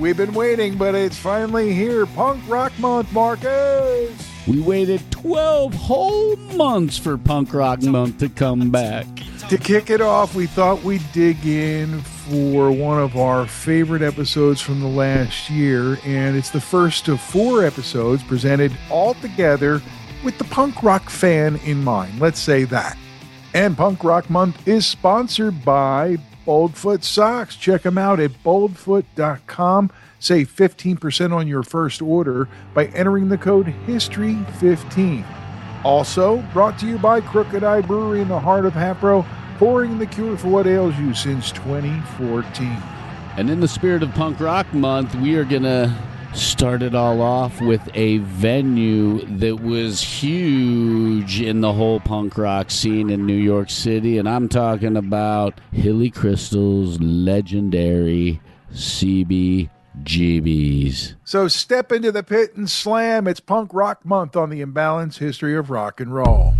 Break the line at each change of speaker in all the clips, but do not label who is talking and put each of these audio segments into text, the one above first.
We've been waiting, but it's finally here. Punk Rock Month, Marcus.
We waited 12 whole months for Punk Rock Month to come back.
To kick it off, we thought we'd dig in for one of our favorite episodes from the last year, and it's the first of four episodes presented all together with the punk rock fan in mind. Let's say that. And Punk Rock Month is sponsored by Boldfoot Socks. Check them out at boldfoot.com. Save 15% on your first order by entering the code HISTORY15. Also, brought to you by Crooked Eye Brewery in the heart of Hatboro, pouring the cure for what ails you since 2014.
And in the spirit of Punk Rock Month, we are going to start it all off with a venue that was huge in the whole punk rock scene in New York City. And I'm talking about Hilly Kristal's legendary CBGBs.
So step into the pit and slam. It's Punk Rock Month on the Imbalanced History of Rock and Roll.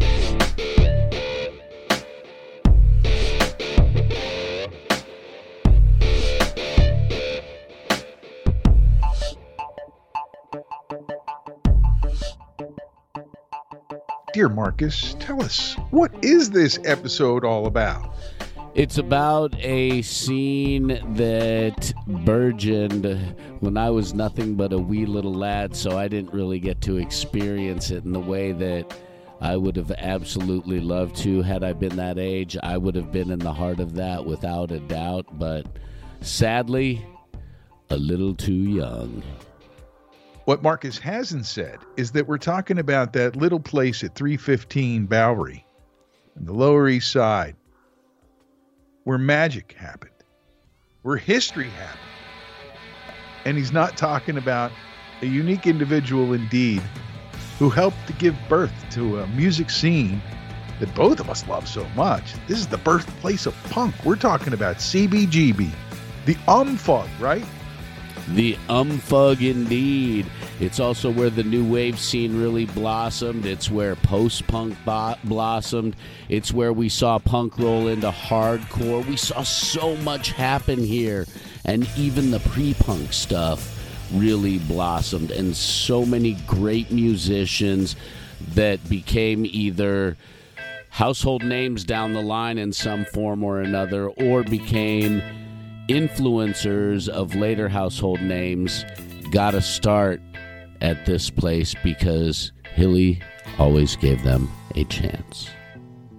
Dear Marcus, tell us, what is this episode all about?
It's about a scene that burgeoned when I was nothing but a wee little lad, so I didn't really get to experience it in the way that I would have absolutely loved to. Had I been that age, I would have been in the heart of that without a doubt, but sadly, a little too young.
What Marcus hasn't said is that we're talking about that little place at 315 Bowery on the Lower East Side where magic happened, where history happened. And he's not talking about a unique individual indeed who helped to give birth to a music scene that both of us love so much. This is the birthplace of punk. We're talking about CBGB, the umfug, right?
The umfug indeed. It's also where the new wave scene really blossomed. It's where post punk bo- blossomed. It's where we saw punk roll into hardcore. We saw so much happen here. And even the pre punk stuff really blossomed. And so many great musicians that became either household names down the line in some form or another, or became influencers of later household names got to start at this place because Hilly always gave them a chance.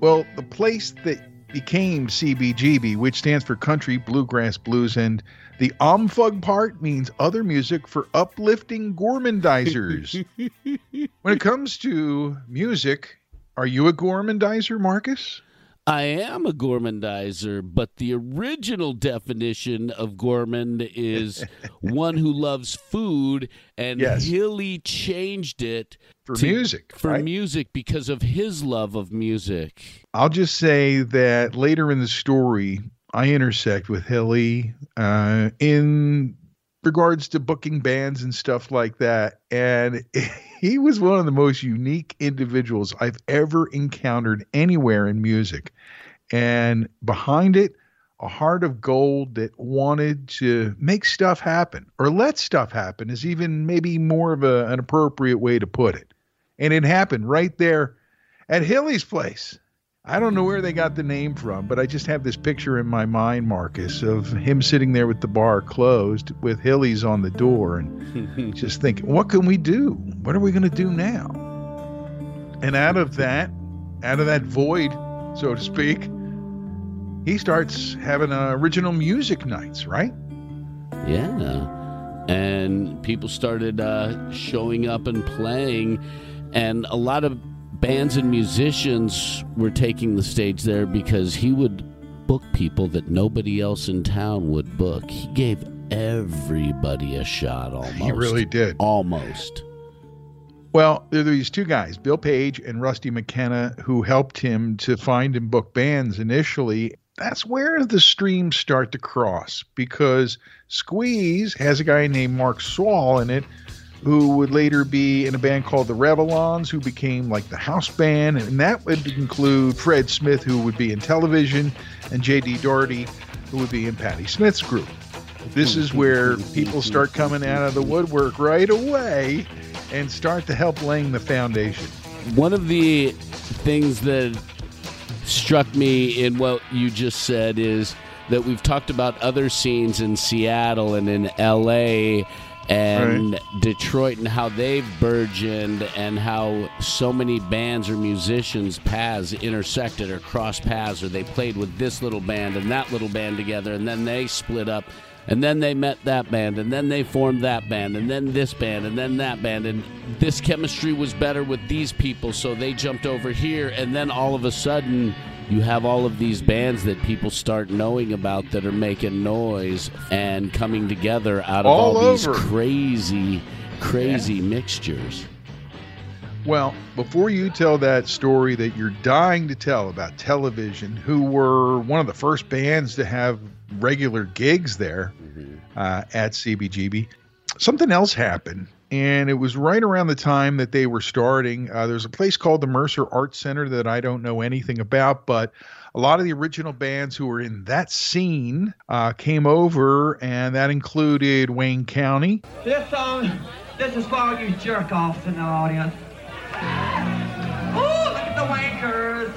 Well, the place that became CBGB, which stands for Country Bluegrass Blues, and the omfug part means other music for uplifting gourmandizers. when it comes to music, are you a gourmandizer, Marcus?
I am a gourmandizer, but the original definition of gourmand is one who loves food, and
Yes.
Hilly changed it
For
to-
music,
For
right?
music because of his love of music.
I'll just say that later in the story, I intersect with Hilly uh, in regards to booking bands and stuff like that. And he was one of the most unique individuals I've ever encountered anywhere in music. And behind it, a heart of gold that wanted to make stuff happen or let stuff happen is even maybe more of a, an appropriate way to put it. And it happened right there at Hilly's place. I don't know where they got the name from, but I just have this picture in my mind, Marcus, of him sitting there with the bar closed with Hilly's on the door and just thinking, what can we do? What are we going to do now? And out of that, out of that void, so to speak, he starts having uh, original music nights, right?
Yeah. And people started uh, showing up and playing, and a lot of bands and musicians were taking the stage there because he would book people that nobody else in town would book. He gave everybody a shot almost.
He really did.
Almost.
Well, there are these two guys, Bill Page and Rusty McKenna, who helped him to find and book bands initially. That's where the streams start to cross because Squeeze has a guy named Mark Swall in it who would later be in a band called the Revelons, who became like the house band. And that would include Fred Smith, who would be in television, and Jay Dee Daugherty, who would be in Patti Smith's group. this is where people start coming out of the woodwork right away and start to help laying the foundation.
One of the things that struck me in what you just said is that we've talked about other scenes in Seattle and in LA and right. Detroit and how they've burgeoned and how so many bands or musicians paths intersected or crossed paths or they played with this little band and that little band together and then they split up and then they met that band and then they formed that band and then this band and then that band and this chemistry was better with these people so they jumped over here and then all of a sudden you have all of these bands that people start knowing about that are making noise and coming together out of all, all these crazy, crazy yeah. mixtures.
Well, before you tell that story that you're dying to tell about television, who were one of the first bands to have regular gigs there mm-hmm. uh, at CBGB, something else happened and it was right around the time that they were starting. Uh, there's a place called the Mercer Art Center that I don't know anything about, but a lot of the original bands who were in that scene uh, came over, and that included Wayne County.
This song, this is for you jerk offs in the audience. Ooh, look at the wankers.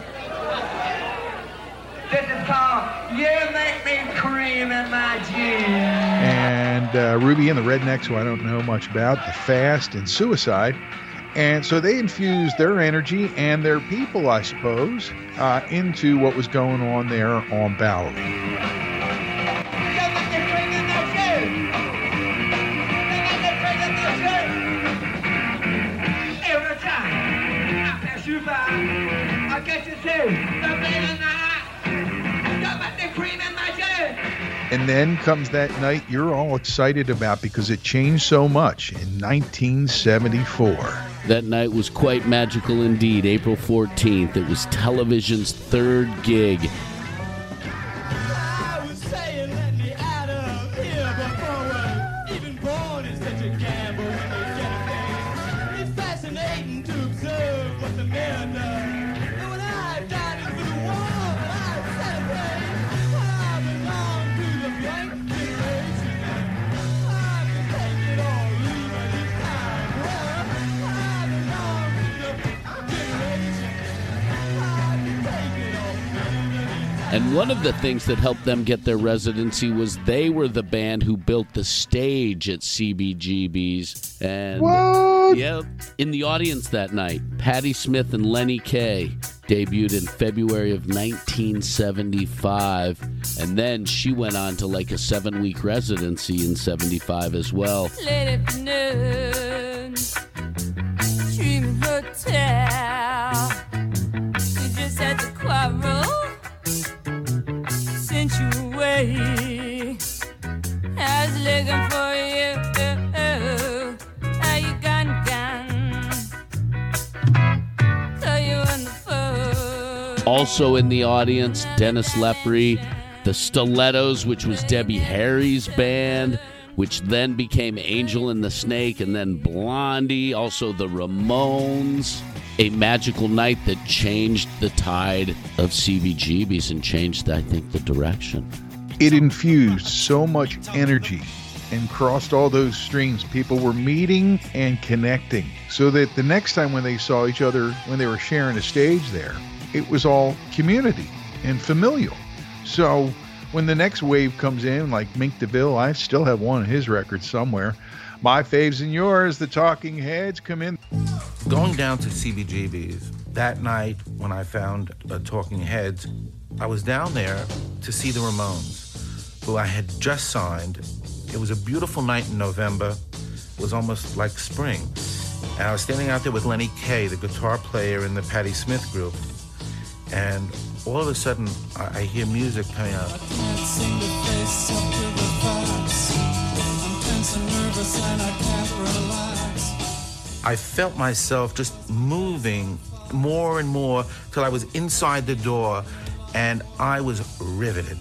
This is called You Make Me Cream in My Jeans
and uh, Ruby and the Rednecks, who I don't know much about, The Fast and Suicide. And so they infused their energy and their people, I suppose, uh, into what was going on there on Bowery. And then comes that night you're all excited about because it changed so much in 1974.
That night was quite magical indeed. April 14th. It was television's third gig. And one of the things that helped them get their residency was they were the band who built the stage at CBGB's. And
what?
yeah, in the audience that night, Patti Smith and Lenny Kaye debuted in February of 1975. And then she went on to like a seven week residency in 75 as well. Dream Hotel. Also in the audience, Dennis Lepre, the Stilettos, which was Debbie Harry's band which then became Angel and the Snake, and then Blondie, also the Ramones a magical night that changed the tide of CBGBs and changed, I think, the direction.
It infused so much energy and crossed all those streams. People were meeting and connecting so that the next time when they saw each other, when they were sharing a stage there, it was all community and familial. So when the next wave comes in, like Mink DeVille, I still have one of his records somewhere. My faves and yours, the Talking Heads, come in.
Going down to CBGB's that night when I found the Talking Heads, I was down there to see the Ramones, who I had just signed. It was a beautiful night in November. It was almost like spring. And I was standing out there with Lenny Kaye, the guitar player in the Patti Smith group. And all of a sudden, I, I hear music coming out. I felt myself just moving more and more till I was inside the door and I was riveted.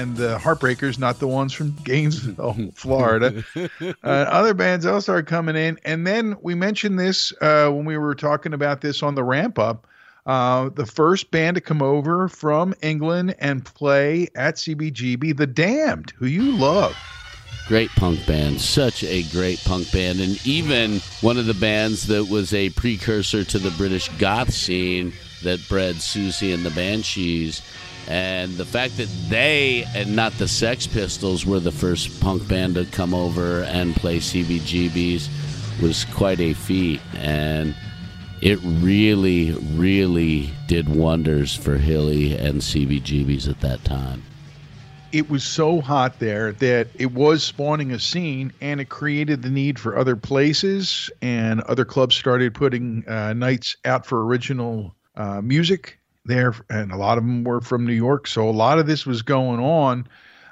and the Heartbreakers, not the ones from Gainesville, Florida. uh, other bands also are coming in. And then we mentioned this uh, when we were talking about this on the ramp up. Uh, the first band to come over from England and play at CBGB, The Damned, who you love.
Great punk band, such a great punk band, and even one of the bands that was a precursor to the British goth scene that bred Siouxsie and the Banshees. And the fact that they and not the Sex Pistols were the first punk band to come over and play CBGBs was quite a feat. And it really, really did wonders for Hilly and CBGBs at that time.
It was so hot there that it was spawning a scene and it created the need for other places, and other clubs started putting uh, nights out for original uh, music there, and a lot of them were from New York. So a lot of this was going on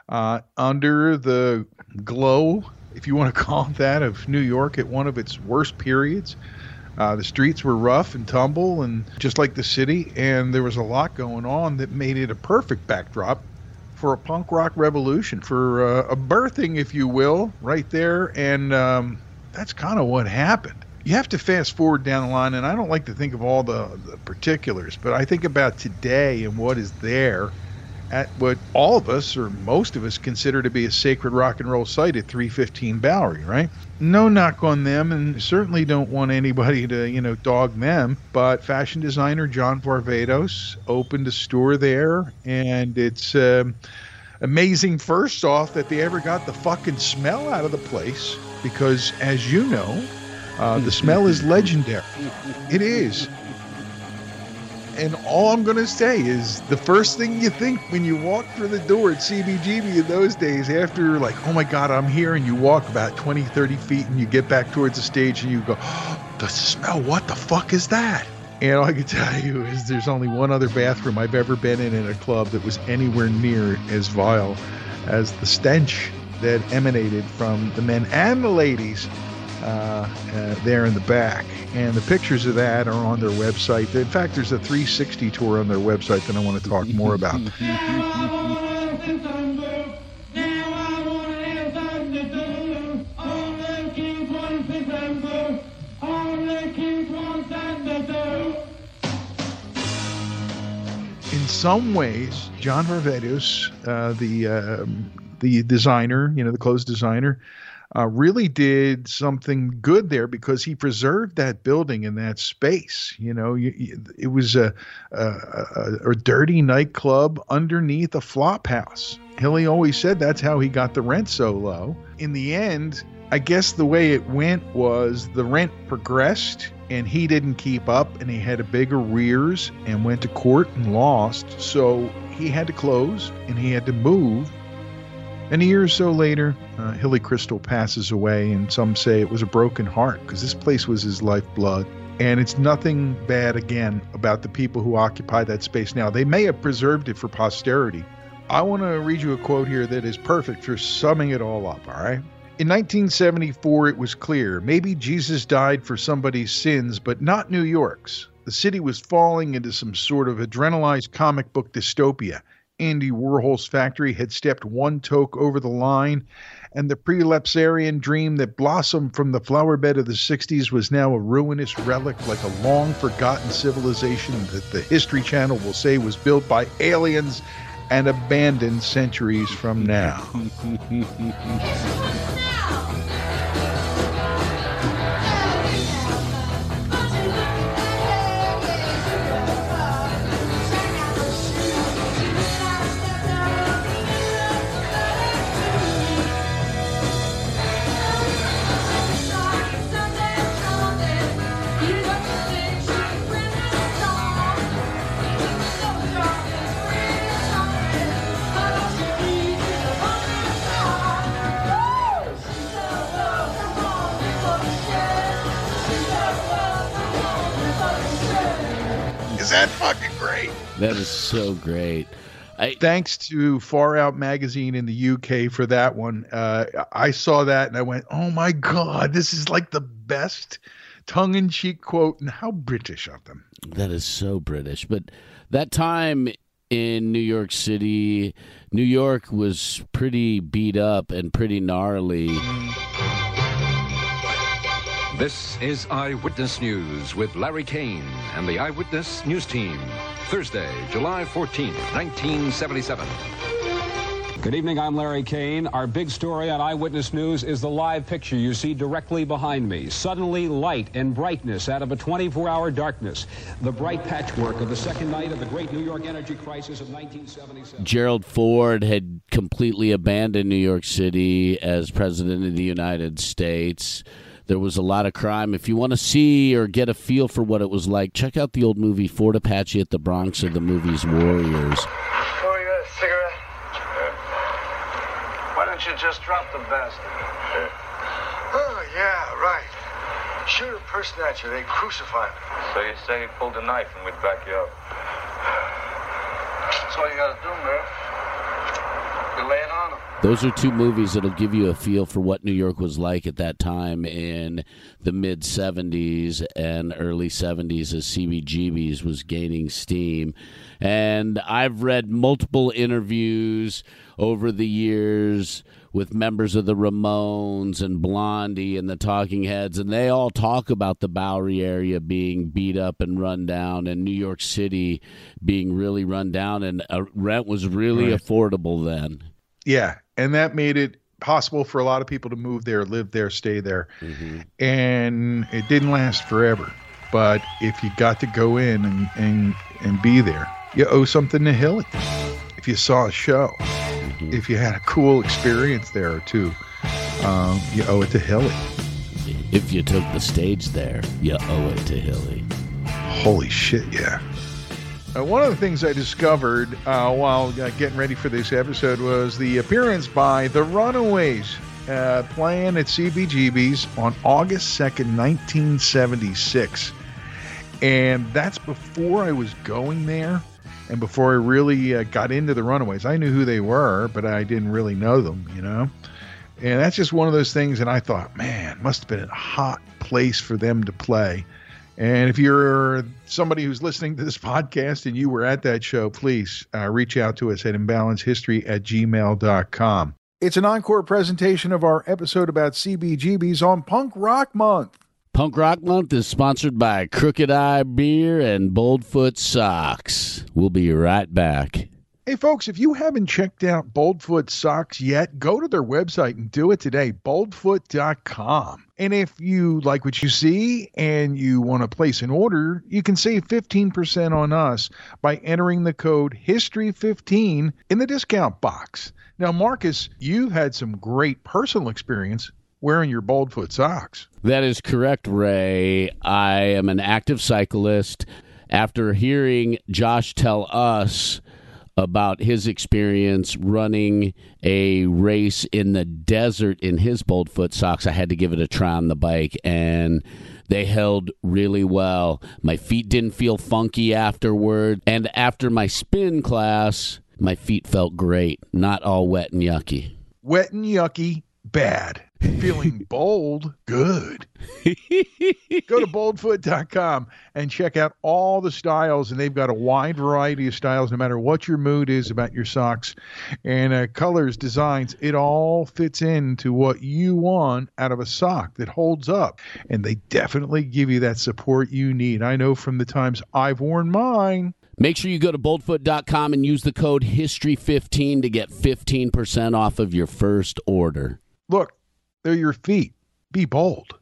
uh, under the glow, if you want to call it that, of New York at one of its worst periods. Uh, the streets were rough and tumble, and just like the city, and there was a lot going on that made it a perfect backdrop for a punk rock revolution, for uh, a birthing, if you will, right there. And um, that's kind of what happened. You have to fast forward down the line, and I don't like to think of all the, the particulars, but I think about today and what is there at what all of us or most of us consider to be a sacred rock and roll site at 315 Bowery, right? No knock on them, and certainly don't want anybody to, you know, dog them. But fashion designer John Varvatos opened a store there, and it's um, amazing, first off, that they ever got the fucking smell out of the place, because as you know, uh, the smell is legendary. It is and all I'm going to say is the first thing you think when you walk through the door at CBGB in those days, after like, oh my God, I'm here, and you walk about 20, 30 feet and you get back towards the stage and you go, the smell, what the fuck is that? And all I can tell you is there's only one other bathroom I've ever been in in a club that was anywhere near as vile as the stench that emanated from the men and the ladies uh, uh, there in the back. And the pictures of that are on their website. In fact, there's a 360 tour on their website that I want to talk more about. In some ways, John Varvatos, uh, the um, the designer, you know, the clothes designer, uh, really did something good there because he preserved that building and that space. You know, you, you, it was a, a, a, a dirty nightclub underneath a flop house. Hilly always said that's how he got the rent so low. In the end, I guess the way it went was the rent progressed and he didn't keep up and he had a big arrears and went to court and lost. So he had to close and he had to move and a year or so later, uh, Hilly Kristal passes away, and some say it was a broken heart because this place was his lifeblood. And it's nothing bad, again, about the people who occupy that space now. They may have preserved it for posterity. I want to read you a quote here that is perfect for summing it all up, all right? In 1974, it was clear maybe Jesus died for somebody's sins, but not New York's. The city was falling into some sort of adrenalized comic book dystopia. Andy Warhol's factory had stepped one toke over the line, and the prelapsarian dream that blossomed from the flower bed of the 60s was now a ruinous relic like a long forgotten civilization that the History Channel will say was built by aliens and abandoned centuries from now. That
is so great. I,
Thanks to Far Out Magazine in the UK for that one. Uh, I saw that and I went, oh my God, this is like the best tongue in cheek quote. And how British of them.
That is so British. But that time in New York City. New York was pretty beat up and pretty gnarly.
This is Eyewitness News with Larry Kane and the Eyewitness News Team. Thursday, July 14th, 1977.
Good evening, I'm Larry Kane. Our big story on Eyewitness News is the live picture you see directly behind me. Suddenly, light and brightness out of a 24 hour darkness. The bright patchwork of the second night of the great New York energy crisis of 1977.
Gerald Ford had completely abandoned New York City as President of the United States. There was a lot of crime. If you want to see or get a feel for what it was like, check out the old movie Fort Apache at the Bronx or the movie's Warriors.
Oh, you got a cigarette? Why don't you just drop the bastard? Oh, yeah, right. Shoot a person at you, they crucify him.
So you say you pulled a knife and we'd back you up?
That's all you gotta do, man. You lay it on him.
Those are two movies that'll give you a feel for what New York was like at that time in the mid 70s and early 70s as CBGB's was gaining steam. And I've read multiple interviews over the years with members of the Ramones and Blondie and the Talking Heads, and they all talk about the Bowery area being beat up and run down, and New York City being really run down, and uh, rent was really
Right.
affordable then.
Yeah, and that made it possible for a lot of people to move there, live there, stay there. And it didn't last forever. But if you got to go in and, and, and be there, you owe something to Hilly. If you saw a show, if you had a cool experience there or two, um, you owe it to Hilly.
If you took the stage there, you owe it to Hilly.
Holy shit, yeah. Uh, one of the things I discovered uh, while uh, getting ready for this episode was the appearance by the Runaways playing at CBGB's on August 2nd, 1976. And that's before I was going there and before I really uh, got into the Runaways. I knew who they were, but I didn't really know them, you know? And that's just one of those things. And I thought, man, must have been a hot place for them to play. And if you're somebody who's listening to this podcast and you were at that show, please uh, reach out to us at imbalancehistory at gmail.com. It's an encore presentation of our episode about CBGBs on Punk Rock Month.
Punk Rock Month is sponsored by Crooked Eye Beer and Boldfoot Socks. We'll be right back.
Hey, folks, if you haven't checked out Boldfoot Socks yet, go to their website and do it today, boldfoot.com. And if you like what you see and you want to place an order, you can save 15% on us by entering the code HISTORY15 in the discount box. Now, Marcus, you've had some great personal experience wearing your Boldfoot socks.
That is correct, Ray. I am an active cyclist. After hearing Josh tell us about his experience running a race in the desert in his Boldfoot socks, I had to give it a try on the bike and they held really well. My feet didn't feel funky afterward. And after my spin class, my feet felt great, not all wet and yucky.
Wet and yucky, bad. Feeling bold, good. Go to boldfoot.com and check out all the styles, and they've got a wide variety of styles no matter what your mood is about your socks. And uh, colors, designs, it all fits into what you want out of a sock that holds up. And they definitely give you that support you need. I know from the times I've worn mine.
Make sure you go to boldfoot.com and use the code HISTORY15 to get 15% off of your first order.
Look, they're your feet. Be bold.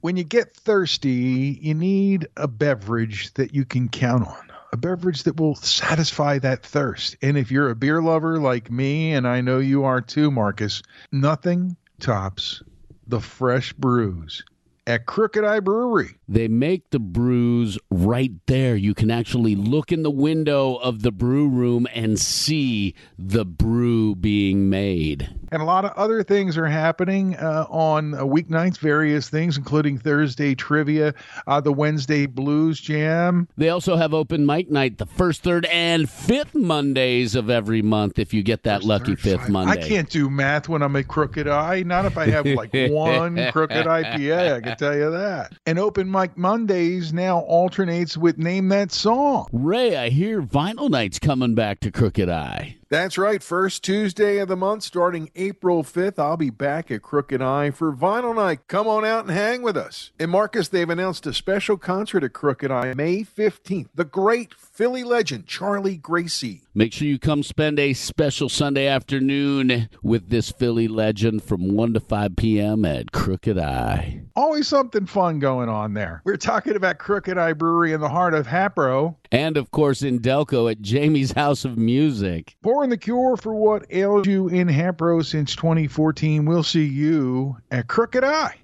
When you get thirsty, you need a beverage that you can count on. A beverage that will satisfy that thirst. And if you're a beer lover like me, and I know you are too, Marcus, nothing tops the fresh brews at Crooked Eye Brewery.
They make the brews right there. You can actually look in the window of the brew room and see the brew being made.
And a lot of other things are happening uh, on uh, weeknights, various things, including Thursday trivia, uh, the Wednesday Blues Jam.
They also have open mic night the first, third, and fifth Mondays of every month if you get that lucky fifth Monday.
I can't do math when I'm a crooked eye. Not if I have like one crooked IPA, I can tell you that. And open Like Mondays now alternates with Name That Song.
Ray, I hear Vinyl Night's coming back to Crooked Eye.
That's right. First Tuesday of the month, starting April 5th, I'll be back at Crooked Eye for Vinyl Night. Come on out and hang with us. And Marcus, they've announced a special concert at Crooked Eye May 15th. The great Philly legend, Charlie Gracie.
Make sure you come spend a special Sunday afternoon with this Philly legend from 1 to 5 p.m. at Crooked Eye.
Always something fun going on there. We're talking about Crooked Eye Brewery in the heart of Hatboro.
And of course in Delco at Jamie's House of Music.
Pouring the cure for what ails you in Hatboro since 2014. We'll see you at Crooked Eye.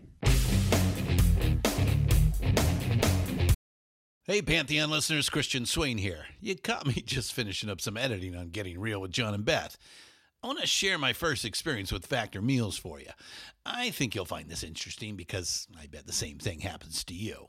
Hey, Pantheon listeners, Christian Swain here. You caught me just finishing up some editing on Getting Real with John and Beth. I want to share my first experience with Factor Meals for you. I think you'll find this interesting because I bet the same thing happens to you.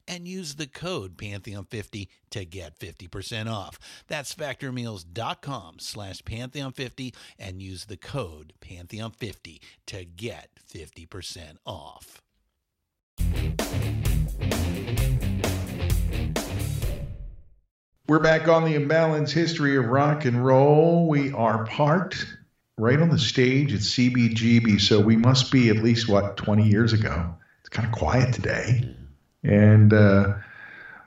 and use the code pantheon50 to get 50% off. That's factormeals.com slash pantheon50 and use the code pantheon50 to get 50% off.
We're back on the imbalanced history of rock and roll. We are parked right on the stage at CBGB, so we must be at least what 20 years ago. It's kind of quiet today, and uh,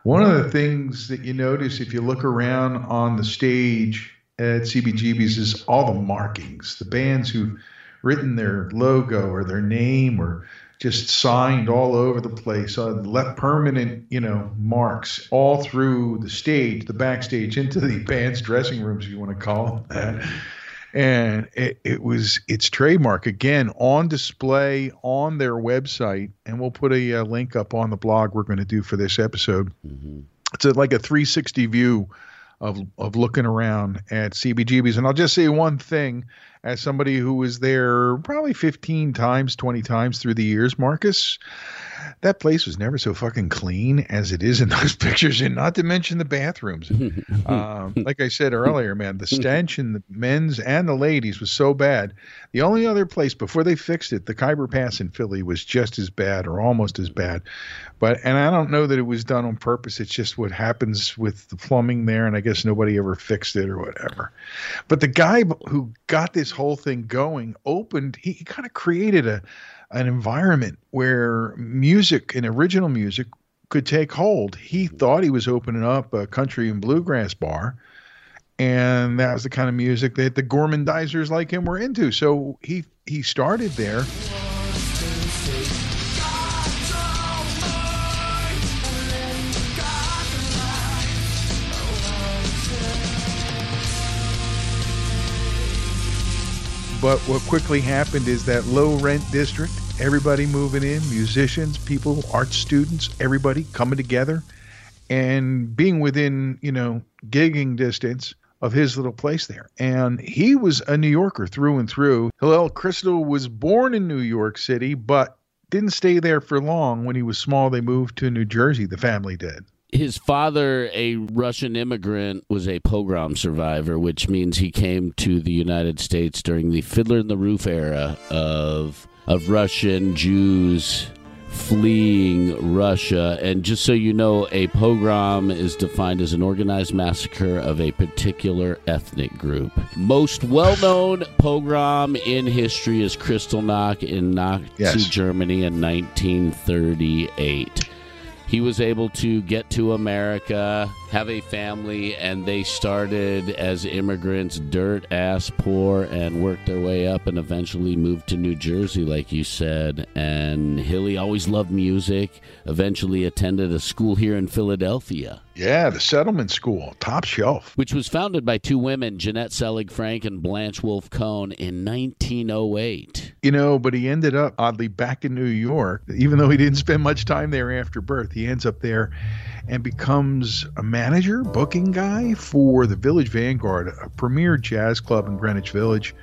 one of the things that you notice if you look around on the stage at CBGB's is all the markings, the bands who've written their logo or their name or just signed all over the place, uh, left permanent, you know, marks all through the stage, the backstage, into the band's dressing rooms, if you want to call them that. And it, it was its trademark again on display on their website, and we'll put a, uh link up on the blog we're going to do for this episode. It's a, like a 360 view of of looking around at CBGB's. And I'll just say one thing as somebody who was there probably 15 times, 20 times through the years, Marcus, that place was never so fucking clean as it is in those pictures, and not to mention the bathrooms. um, like I said earlier, man, the stench in the men's and the ladies was so bad. The only other place before they fixed it, the Khyber Pass in Philly was just as bad or almost as bad. But and I don't know that it was done on purpose. It's just what happens with the plumbing there, and I guess nobody ever fixed it or whatever. But the guy who got this whole thing going opened. He, he kind of created a an environment where music and original music could take hold. He thought he was opening up a country and bluegrass bar, and that was the kind of music that the gormandizers like him were into. So he he started there. But what quickly happened is that low rent district, everybody moving in, musicians, people, art students, everybody coming together and being within, you know, gigging distance of his little place there. And he was a New Yorker through and through. Hillel Kristal was born in New York City, but didn't stay there for long. When he was small, they moved to New Jersey, the family did.
His father, a Russian immigrant, was a pogrom survivor, which means he came to the United States during the Fiddler in the Roof era of of Russian Jews fleeing Russia. And just so you know, a pogrom is defined as an organized massacre of a particular ethnic group. Most well known pogrom in history is Kristallnacht in Nazi
Yes.
Germany in 1938. He was able to get to America, have a family, and they started as immigrants, dirt ass poor, and worked their way up and eventually moved to New Jersey, like you said. And Hilly always loved music, eventually attended a school here in Philadelphia.
Yeah, the settlement school, top shelf.
Which was founded by two women, Jeanette Selig Frank and Blanche Wolf Kohn, in 1908.
You know, but he ended up oddly back in New York, even though he didn't spend much time there after birth. He ends up there and becomes a manager, booking guy for the Village Vanguard, a premier jazz club in Greenwich Village.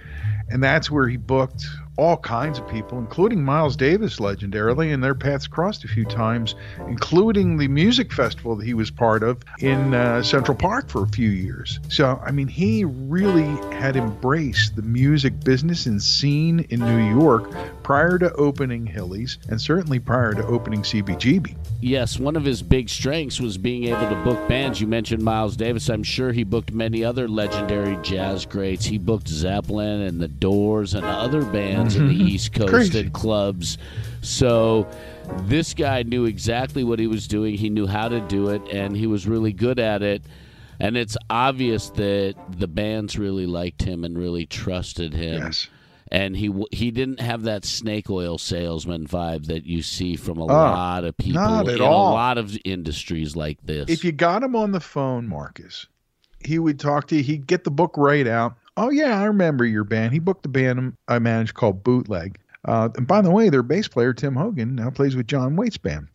And that's where he booked all kinds of people, including Miles Davis, legendarily, and their paths crossed a few times, including the music festival that he was part of in uh, Central Park for a few years. So, I mean, he really had embraced the music business and scene in New York prior to opening Hilly's, and certainly prior to opening CBGB.
Yes, one of his big strengths was being able to book bands. You mentioned Miles Davis. I'm sure he booked many other legendary jazz greats. He booked Zeppelin and The Doors and other bands in the mm-hmm. East Coast
Crazy.
and clubs. So this guy knew exactly what he was doing. He knew how to do it, and he was really good at it. And it's obvious that the bands really liked him and really trusted him.
Yes.
And he he didn't have that snake oil salesman vibe that you see from a
Oh,
lot of people in
all.
a lot of industries like this.
If you got him on the phone, Marcus, he would talk to you. He'd get the book right out. Oh yeah, I remember your band. He booked a band I managed called Bootleg. Uh, and by the way, their bass player Tim Hogan now plays with John Waite's band.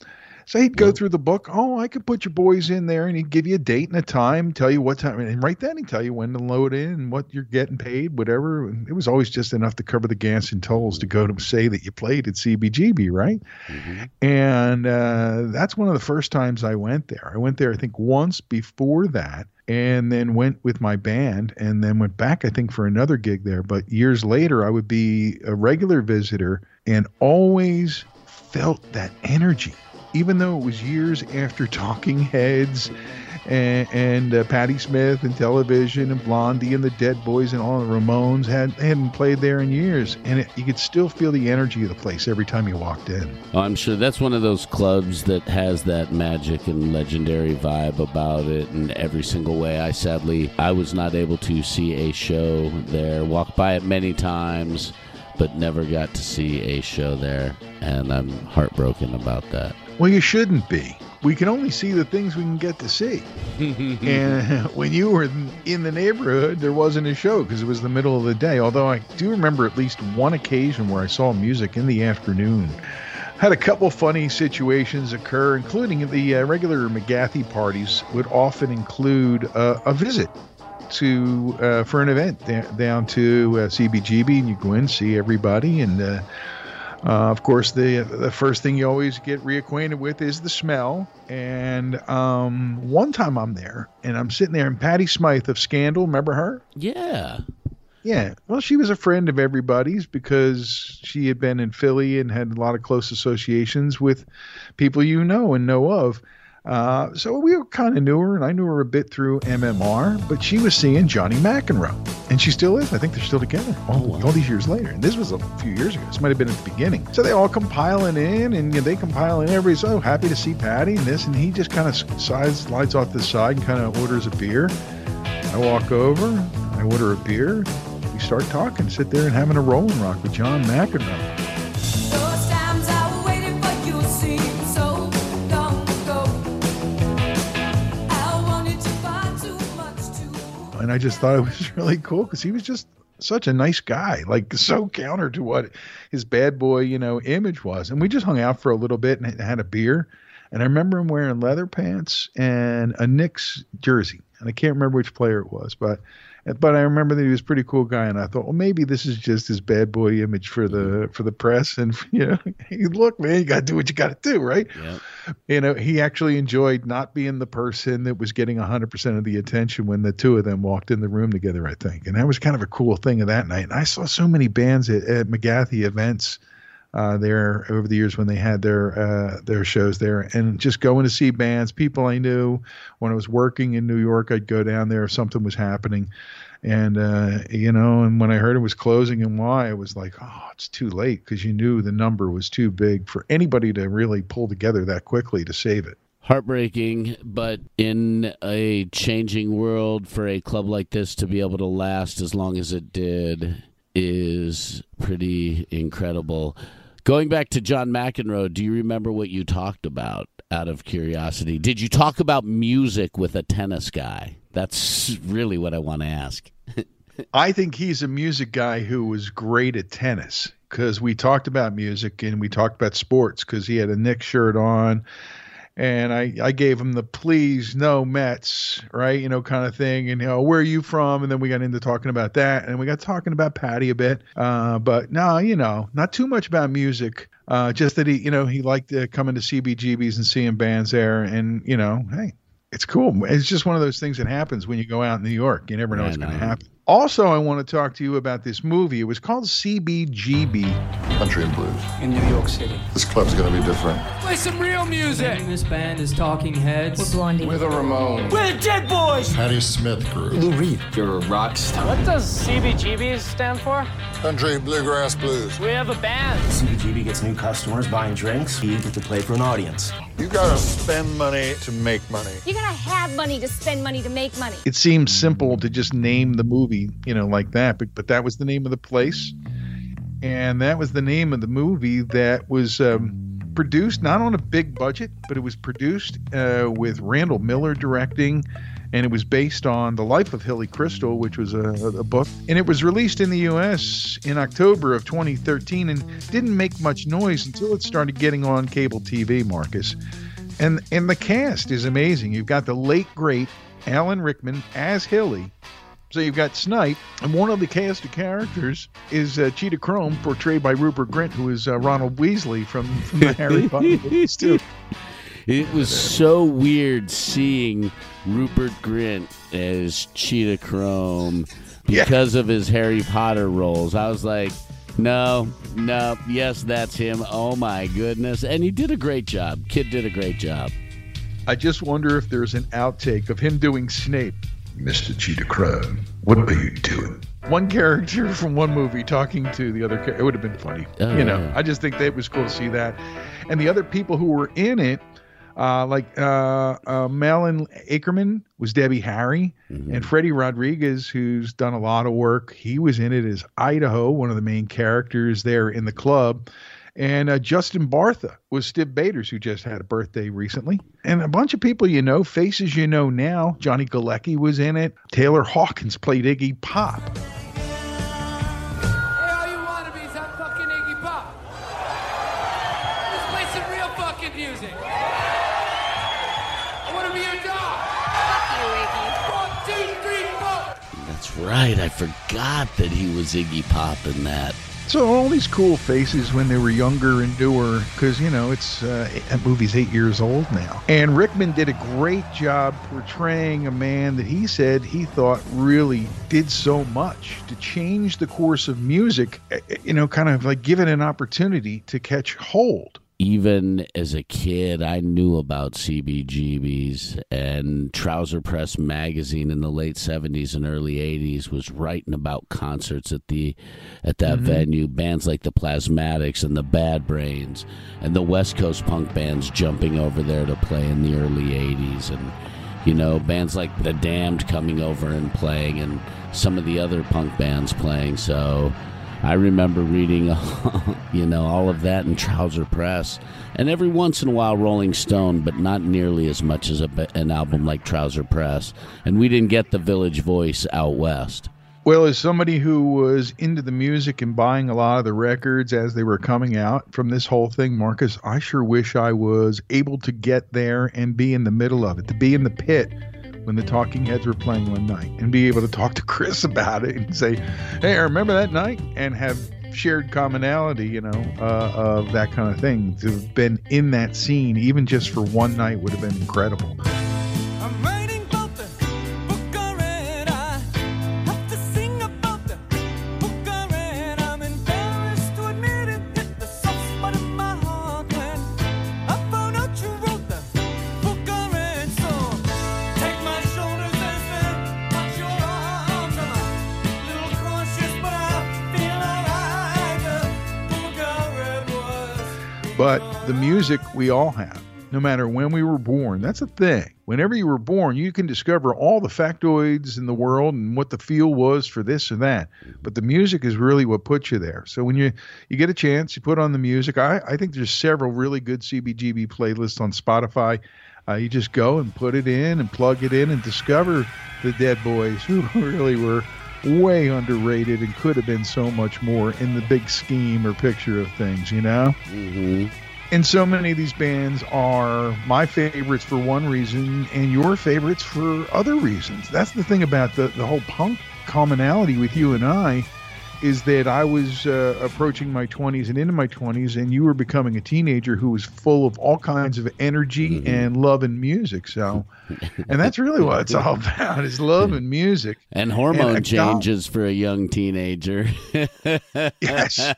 So he'd go through the book. Oh, I could put your boys in there, and he'd give you a date and a time, tell you what time, and right then he'd tell you when to load in and what you're getting paid, whatever. And it was always just enough to cover the gas and tolls to go to say that you played at CBGB, right? And uh, that's one of the first times I went there. I went there, I think, once before that, and then went with my band, and then went back, I think, for another gig there. But years later, I would be a regular visitor and always felt that energy, even though it was years after Talking Heads and, and uh, Patti Smith and television and Blondie and the Dead Boys and all the Ramones had hadn't played there in years, and it, you could still feel the energy of the place every time you walked in.
Oh, I'm sure that's one of those clubs that has that magic and legendary vibe about it in every single way. I sadly I was not able to see a show there. Walked by it many times, but never got to see a show there, and I'm heartbroken about that.
Well, you shouldn't be. We can only see the things we can get to see. and when you were in the neighborhood, there wasn't a show because it was the middle of the day. Although I do remember at least one occasion where I saw music in the afternoon. Had a couple funny situations occur, including the uh, regular McGathy parties would often include uh, a visit to uh, for an event down to uh, CBGB, and you go in, see everybody, and uh, of course, the the first thing you always get reacquainted with is the smell. And um, one time I'm there, and I'm sitting there, and Patty Smyth of Scandal, remember her?
Yeah.
Yeah. Well, she was a friend of everybody's because she had been in Philly and had a lot of close associations with people you know and know of. Uh, so we kind of knew her, and I knew her a bit through MMR, but she was seeing Johnny McEnroe, and she still is. I think they're still together all, all these years later. And this was a few years ago. This might have been at the beginning. So they all come piling in, and you know, they come piling in. Everybody's so happy to see Patty and this, and he just kind of sides, slides off the side and kind of orders a beer. I walk over, I order a beer. We start talking, sit there and having a rolling rock with John McEnroe. And I just thought it was really cool because he was just such a nice guy, like so counter to what his bad boy, you know, image was. And we just hung out for a little bit and had a beer. And I remember him wearing leather pants and a Knicks jersey, and I can't remember which player it was, but but I remember that he was a pretty cool guy, and I thought, well, maybe this is just his bad boy image for the mm-hmm. for the press, and you know, hey, look, man, you got to do what you got to do, right?
Yep.
you know, he actually enjoyed not being the person that was getting 100% of the attention when the two of them walked in the room together, I think. And that was kind of a cool thing of that night. And I saw so many bands at, at McGathy events uh, there over the years when they had their uh, their shows there, and just going to see bands, people I knew. When I was working in New York, I'd go down there if something was happening. And uh, you know, and when I heard it was closing and why, it was like, oh, it's too late because you knew the number was too big for anybody to really pull together that quickly to save it.
heartbreaking, but in a changing world, for a club like this to be able to last as long as it did is pretty incredible. Going back to John McEnroe, do you remember what you talked about out of curiosity? Did you talk about music with a tennis guy? That's really what I want to ask.
I think he's a music guy who was great at tennis because we talked about music and we talked about sports because he had a Knicks shirt on. And I, I gave him the please no Mets, right? You know, kind of thing. And, you know, where are you from? And then we got into talking about that. And we got talking about Patty a bit. Uh, but no, you know, not too much about music. Uh, just that he, you know, he liked uh, coming to CBGBs and seeing bands there. And, you know, hey, it's cool. It's just one of those things that happens when you go out in New York. You never know
Yeah,
what's going to happen. Also, I want to talk to you about this movie. It was called CBGB.
Country and blues.
in New York City.
This club's gonna be different.
Play some real music. This band is Talking Heads. We're
Blondie.
We're the Ramones.
We're the Dead Boys.
Patti Smith Group.
Lou Reed. You're a rock star.
What does CBGB stand for?
Country bluegrass blues.
We have a band.
CBGB gets new customers buying drinks. You get to play for an audience.
You gotta spend money to make money.
You gotta have money to spend money to make money.
It seems simple to just name the movie, you know, like that, but but that was the name of the place, and that was the name of the movie that was um, produced not on a big budget, but it was produced uh, with Randall Miller directing, and it was based on the life of Hilly Kristal, which was a, a book, and it was released in the U.S. in October of 2013, and didn't make much noise until it started getting on cable TV, Marcus. And and the cast is amazing. You've got the late great Alan Rickman as Hilly. So you've got Snape, and one of the cast of characters is uh, Cheetah Chrome, portrayed by Rupert Grint, who is uh, Ronald Weasley from, from the Harry Potter movies too.
It was so weird seeing Rupert Grint as Cheetah Chrome because of his Harry Potter roles. I was like, no, no, yes, that's him. Oh my goodness. And he did a great job. Kid did a great job.
I just wonder if there's an outtake of him doing Snape.
Mr. Cheetah Chrome, what are you doing?
One character from one movie talking to the other character. It would have been funny.
Oh,
you know,
yeah.
I just think that it was cool to see that. And the other people who were in it, uh, like uh, uh, Malin Akerman was Debbie Harry, and Freddy Rodriguez, who's done a lot of work. He was in it as Idaho, one of the main characters there in the club. And uh, Justin Bartha was Stiv Bators, who just had a birthday recently. And a bunch of people you know, faces you know now. Johnny Galecki was in it. Taylor Hawkins played Iggy Pop.
Hey, all you wannabes, I'm fucking Iggy Pop. Let's play some real fucking music. I want to be your dog. One, two, three, four.
That's right. I forgot that he was Iggy Pop in that.
So all these cool faces when they were younger and newer, because you know it's uh, movie's eight years old now. And Rickman did a great job portraying a man that he said he thought really did so much to change the course of music. eh, eh, You know, kind of like give it an opportunity to catch hold.
Even as a kid, I knew about CBGBs and Trouser Press magazine in the late '70s and early '80s was writing about concerts at the at that
Mhm.
venue. Bands like the Plasmatics and the Bad Brains, and the West Coast punk bands jumping over there to play in the early '80s, and you know bands like the Damned coming over and playing, and some of the other punk bands playing. So. I remember reading, you know, all of that in Trouser Press, and every once in a while Rolling Stone, but not nearly as much as a, an album like Trouser Press. And we didn't get the Village Voice out west.
Well, as somebody who was into the music and buying a lot of the records as they were coming out from this whole thing, Marcus, I sure wish I was able to get there and be in the middle of it, to be in the pit when the Talking Heads were playing one night and be able to talk to Chris about it and say, hey, I remember that night and have shared commonality, you know, uh, of that kind of thing. To have been in that scene, even just for one night, would have been incredible.
The
music we all have no matter when we were born. That's a thing. Whenever you were born, you can discover all the factoids in the world and what the feel was for this or that. But the music is really what puts you there. So when you you get a chance, you put on the music. I, I think there's several really good CBGB playlists on Spotify. Uh, you just go and put it in and plug it in and discover the Dead Boys, who really were way underrated and could have been so much more in the big scheme or picture of things, you know?
Mm-hmm.
And so many of these bands are my favorites for one reason and your favorites for other reasons. That's the thing about the, the whole punk commonality with you and I is that I was uh, approaching my 20s and into my 20s, and you were becoming a teenager who was full of all kinds of energy and love and music. So, and that's really what it's all about is love and music.
And hormone
a guy-
changes for a young teenager.
Yes.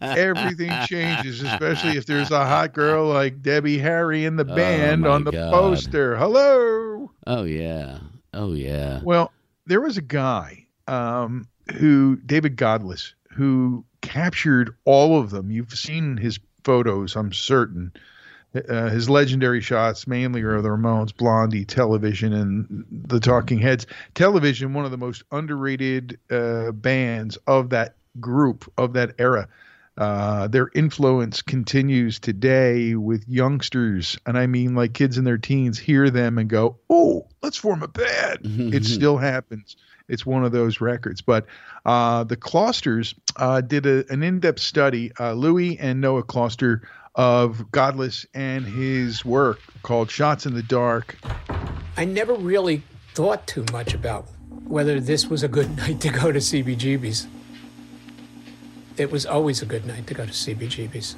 Everything changes, especially if there's a hot girl like Debbie Harry in the band
Oh
on the
God.
poster. Hello.
Oh yeah. Oh yeah.
Well, there was a guy um, who, David Godlis, who captured all of them. You've seen his photos, I'm certain. Uh, his legendary shots mainly are the Ramones, Blondie, Television, and the Talking Heads. Television, one of the most underrated uh, bands of that group, of that era. Uh, their influence continues today with youngsters, and I mean like kids in their teens hear them and go, "Oh, let's form a band." it still happens. It's one of those records. But uh, the Closters uh, did a, an in-depth study, uh, Louis and Noah Closter, of Godlis and his work called "Shots in the Dark."
I never really thought too much about whether this was a good night to go to CBGB's. It was always a good night to go to CBGB's.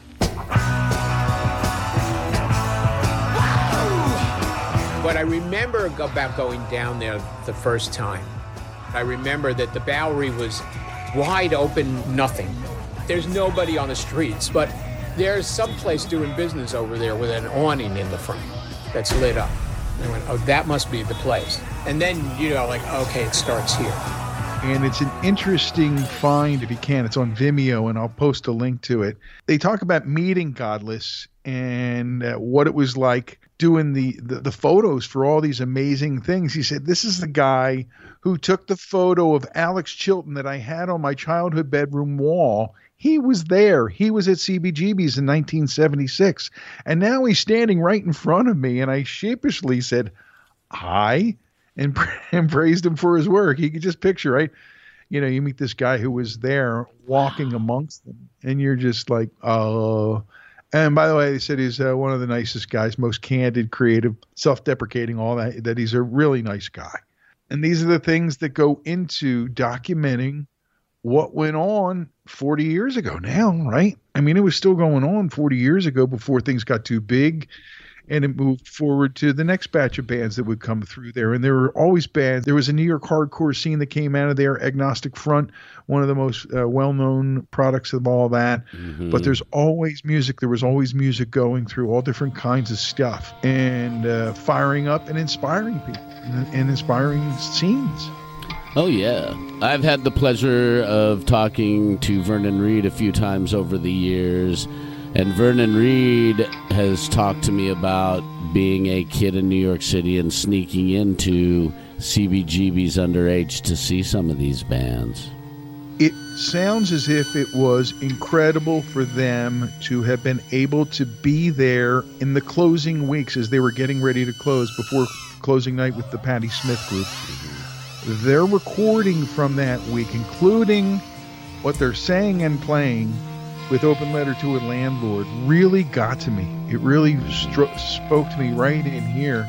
What I remember about going down there the first time, I remember that the Bowery was wide open, nothing. There's nobody on the streets, but there's some place doing business over there with an awning in the front that's lit up. I went, oh, that must be the place. And then, you know, like, okay, it starts here.
and it's an interesting find if you can. It's on Vimeo, and I'll post a link to it. They talk about meeting Godlis and uh, what it was like doing the, the the photos for all these amazing things. He said, "This is the guy who took the photo of Alex Chilton that I had on my childhood bedroom wall." He was there. He was at CBGB's in 1976. And now he's standing right in front of me. And I sheepishly said, Hi, and, and praised him for his work. You could just picture, right? You know, you meet this guy who was there walking amongst them, and you're just like, oh. And by the way, they said he's uh, one of the nicest guys, most candid, creative, self-deprecating, all that. That he's a really nice guy. And these are the things that go into documenting what went on 40 years ago now, right? I mean, it was still going on 40 years ago before things got too big and it moved forward to the next batch of bands that would come through there. And there were always bands. There was a New York hardcore scene that came out of there, Agnostic Front, one of the most uh, well known products of all that. But there's always music. There was always music going through all different kinds of stuff and uh, firing up and inspiring people and, and inspiring scenes.
Oh, yeah. I've had the pleasure of talking to Vernon Reid a few times over the years. And Vernon Reid has talked to me about being a kid in New York City and sneaking into CBGB's underage to see some of these bands.
it sounds as if it was incredible for them to have been able to be there in the closing weeks as they were getting ready to close before closing night with the Patti Smith group. Their recording from that week, including what they're saying and playing with Open Letter to a Landlord, really got to me. It really stro- spoke to me right in here.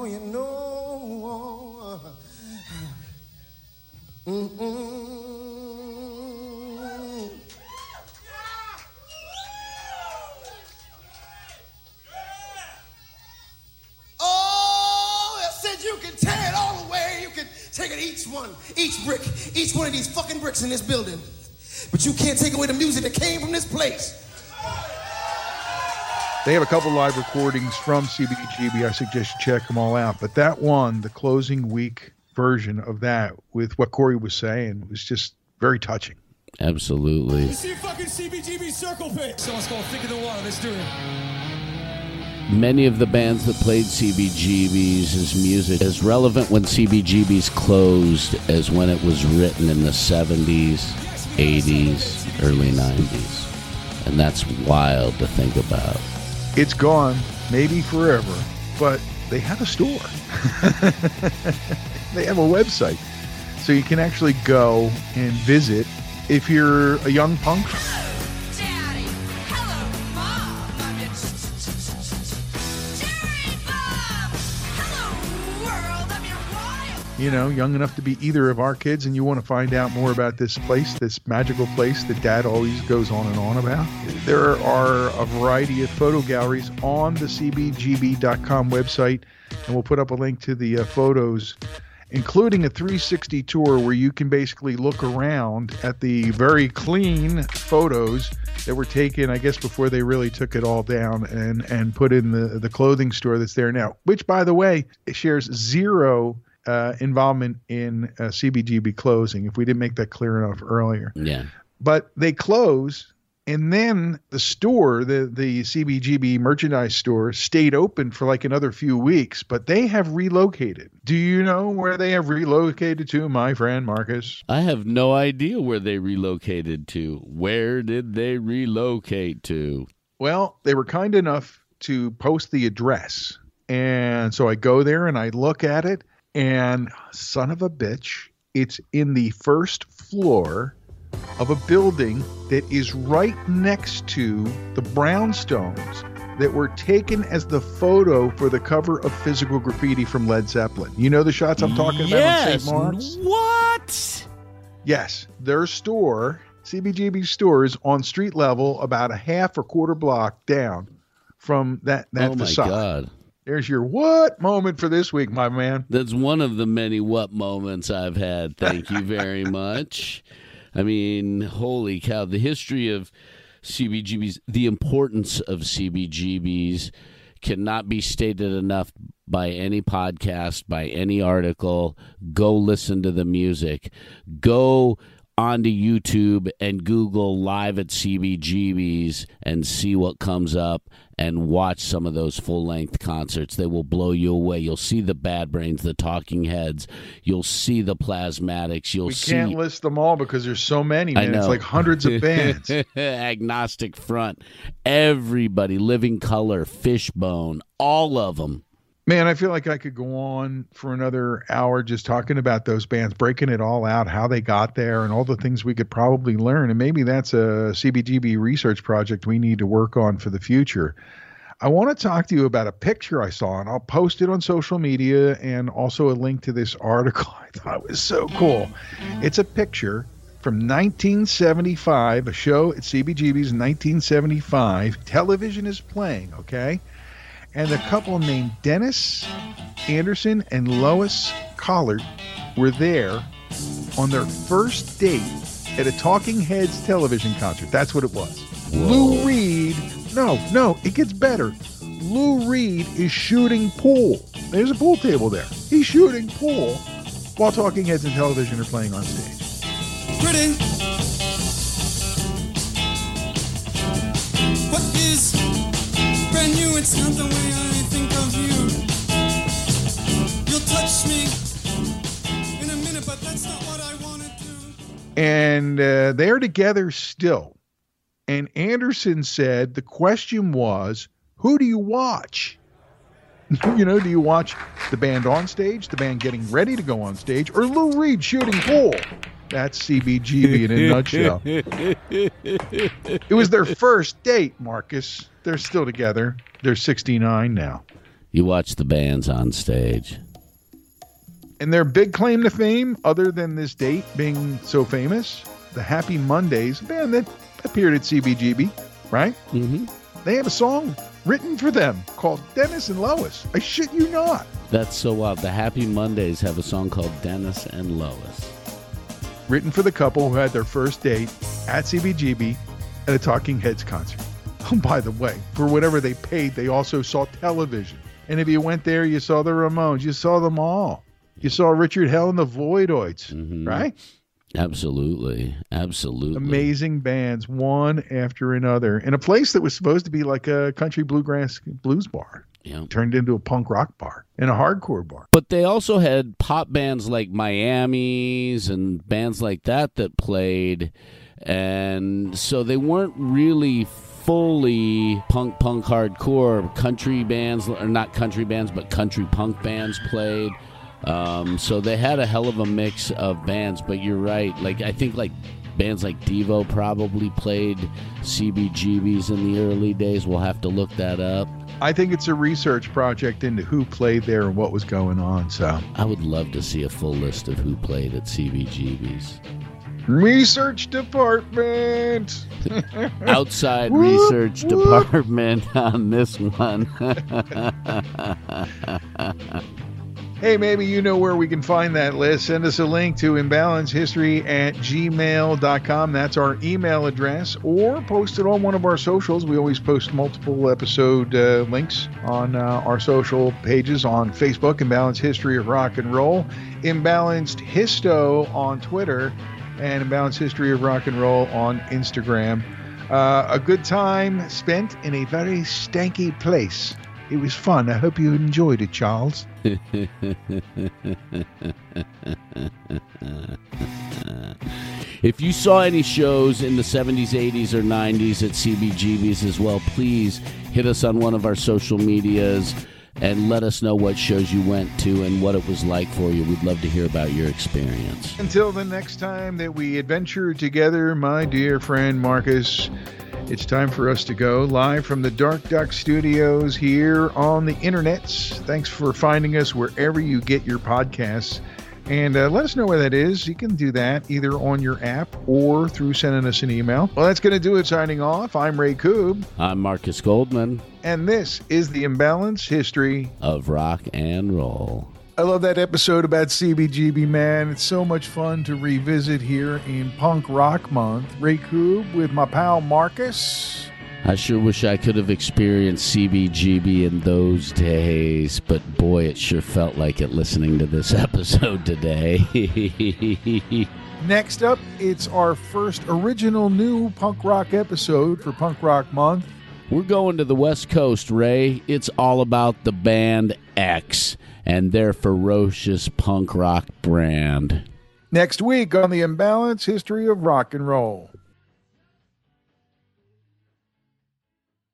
They have a couple live recordings from CBGB. I suggest you check them all out. But that one, the closing week version of that, with what Corey was saying, was just very touching.
Absolutely.
You see a fucking CBGB circle pit. Someone's going thick in the water. Let's do it.
Many of the bands that played CBGB's music as relevant when CBGB's closed as when it was written in the 70s, 80s, early 90s. And that's wild to think about.
It's gone, maybe forever, but they have a store. they have a website. So you can actually go and visit if you're a young punk. You know, young enough to be either of our kids, and you want to find out more about this place, this magical place that dad always goes on and on about, there are a variety of photo galleries on the CBGB.com website, and we'll put up a link to the uh, photos, including a 360 tour where you can basically look around at the very clean photos that were taken, I guess, before they really took it all down and, and put in the, the clothing store that's there now, which, by the way, shares zero uh, involvement in uh, CBGB closing. If we didn't make that clear enough earlier,
Yeah.
but they close, and then the store, the the CBGB merchandise store, stayed open for like another few weeks. But they have relocated. Do you know where they have relocated to, my friend Marcus?
I have no idea where they relocated to. Where did they relocate to?
Well, they were kind enough to post the address. And so I go there and I look at it, and son of a bitch, it's in the first floor of a building that is right next to the brownstones that were taken as the photo for the cover of Physical Graffiti from Led Zeppelin. You know the shots I'm talking about on St. Mark's?
What?
Yes, their store, CBGB store, is on street level, about a half or quarter block down from that that
oh my
facade.
God.
There's your what moment for this week, my man.
That's one of the many what moments I've had. Thank you very much. I mean, holy cow. The history of CBGBs, the importance of CBGBs cannot be stated enough by any podcast, by any article. Go listen to the music. Go onto YouTube and Google live at CBGBs and see what comes up and watch some of those full length concerts. They will blow you away. You'll see the Bad Brains, the Talking Heads. You'll see the Plasmatics. You'll see.
We
see.
can't list them all because there's so many,
I
man. It's
know.
like hundreds of bands.
Agnostic Front, everybody, Living Colour, Fishbone, all of them.
Man, I feel like I could go on for another hour just talking about those bands, breaking it all out, how they got there, and all the things we could probably learn. And maybe that's a CBGB research project we need to work on for the future. I want to talk to you about a picture I saw, and I'll post it on social media and also a link to this article I thought was so cool. It's a picture from 1975, a show at CBGB's 1975. Television is playing, okay? And the couple named Dennis Anderson and Lois Collard were there on their first date at a Talking Heads television concert. That's what it was. Lou Reed, no, no, it gets better. Lou Reed is shooting pool. There's a pool table there. He's shooting pool while Talking Heads and television are playing on stage.
Pretty. What is
and uh, they're together still. And Anderson said the question was, who do you watch? you know, do you watch the band on stage, the band getting ready to go on stage, or Lou Reed shooting pool? That's CBGB in a nutshell. It was their first date, Marcus. They're still together. They're 69 now.
You watch the bands on stage.
And their big claim to fame, other than this date being so famous, the Happy Mondays, band that appeared at CBGB, right?
Mm-hmm.
They have a song written for them called Dennis and Lois. I shit you not.
That's so wild. The Happy Mondays have a song called Dennis and Lois.
Written for the couple who had their first date at CBGB at a Talking Heads concert. Oh, by the way, for whatever they paid, they also saw television. And if you went there, you saw the Ramones. You saw them all. You saw Richard Hell and the Voidoids,
Mm-hmm.
right?
Absolutely. Absolutely.
amazing bands one after another in a place that was supposed to be like a country bluegrass blues bar
Yeah.
turned into a punk rock bar and a hardcore bar
But they also had pop bands like Miami's and bands like that that played. And so they weren't really fully punk, punk, hardcore. Country bands, or not country bands, but country punk bands played. Um, so they had a hell of a mix of bands. But you're right. Like, I think like bands like Devo probably played CBGBs in the early days. We'll have to look that up.
I think it's a research project into who played there and what was going on so
I would love to see a full list of who played at CBGB's.
research department
outside
Whoop,
research
whoop.
department on this one.
hey maybe you know where we can find that list. Send us a link to imbalancehistory at gmail.com that's our email address. Or post it on one of our socials. We always post multiple episode uh, links on uh, our social pages on facebook imbalanced history of rock and roll imbalanced histo on twitter and imbalanced history of rock and roll on instagram. Uh, a good time spent in a very stanky place it was fun i hope you enjoyed it charles
if you saw any shows in the 70s, 80s, or 90s at CBGB's as well, please hit us on one of our social medias and let us know what shows you went to and what it was like for you. We'd love to hear about your experience.
Until the next time that we adventure together, my dear friend Marcus, it's time for us to go live from the Dark Duck Studios here on the internets. Thanks for finding us wherever you get your podcasts. And uh, let us know where that is. You can do that either on your app or through sending us an email. Well, that's going to do it. Signing off. I'm Ray Koob,
I'm Marcus Goldman
and this is the Imbalance History
of Rock and Roll.
I love that episode about CBGB, man. It's so much fun to revisit here in Punk Rock Month. Ray Koob with my pal Marcus.
I sure wish I could have experienced CBGB in those days, but boy, it sure felt like it listening to this episode today.
Next up, it's our first original new punk rock episode for Punk Rock Month.
We're going to the West Coast, Ray. It's all about the band X and their ferocious punk rock brand.
Next week on the Imbalance History of Rock and Roll.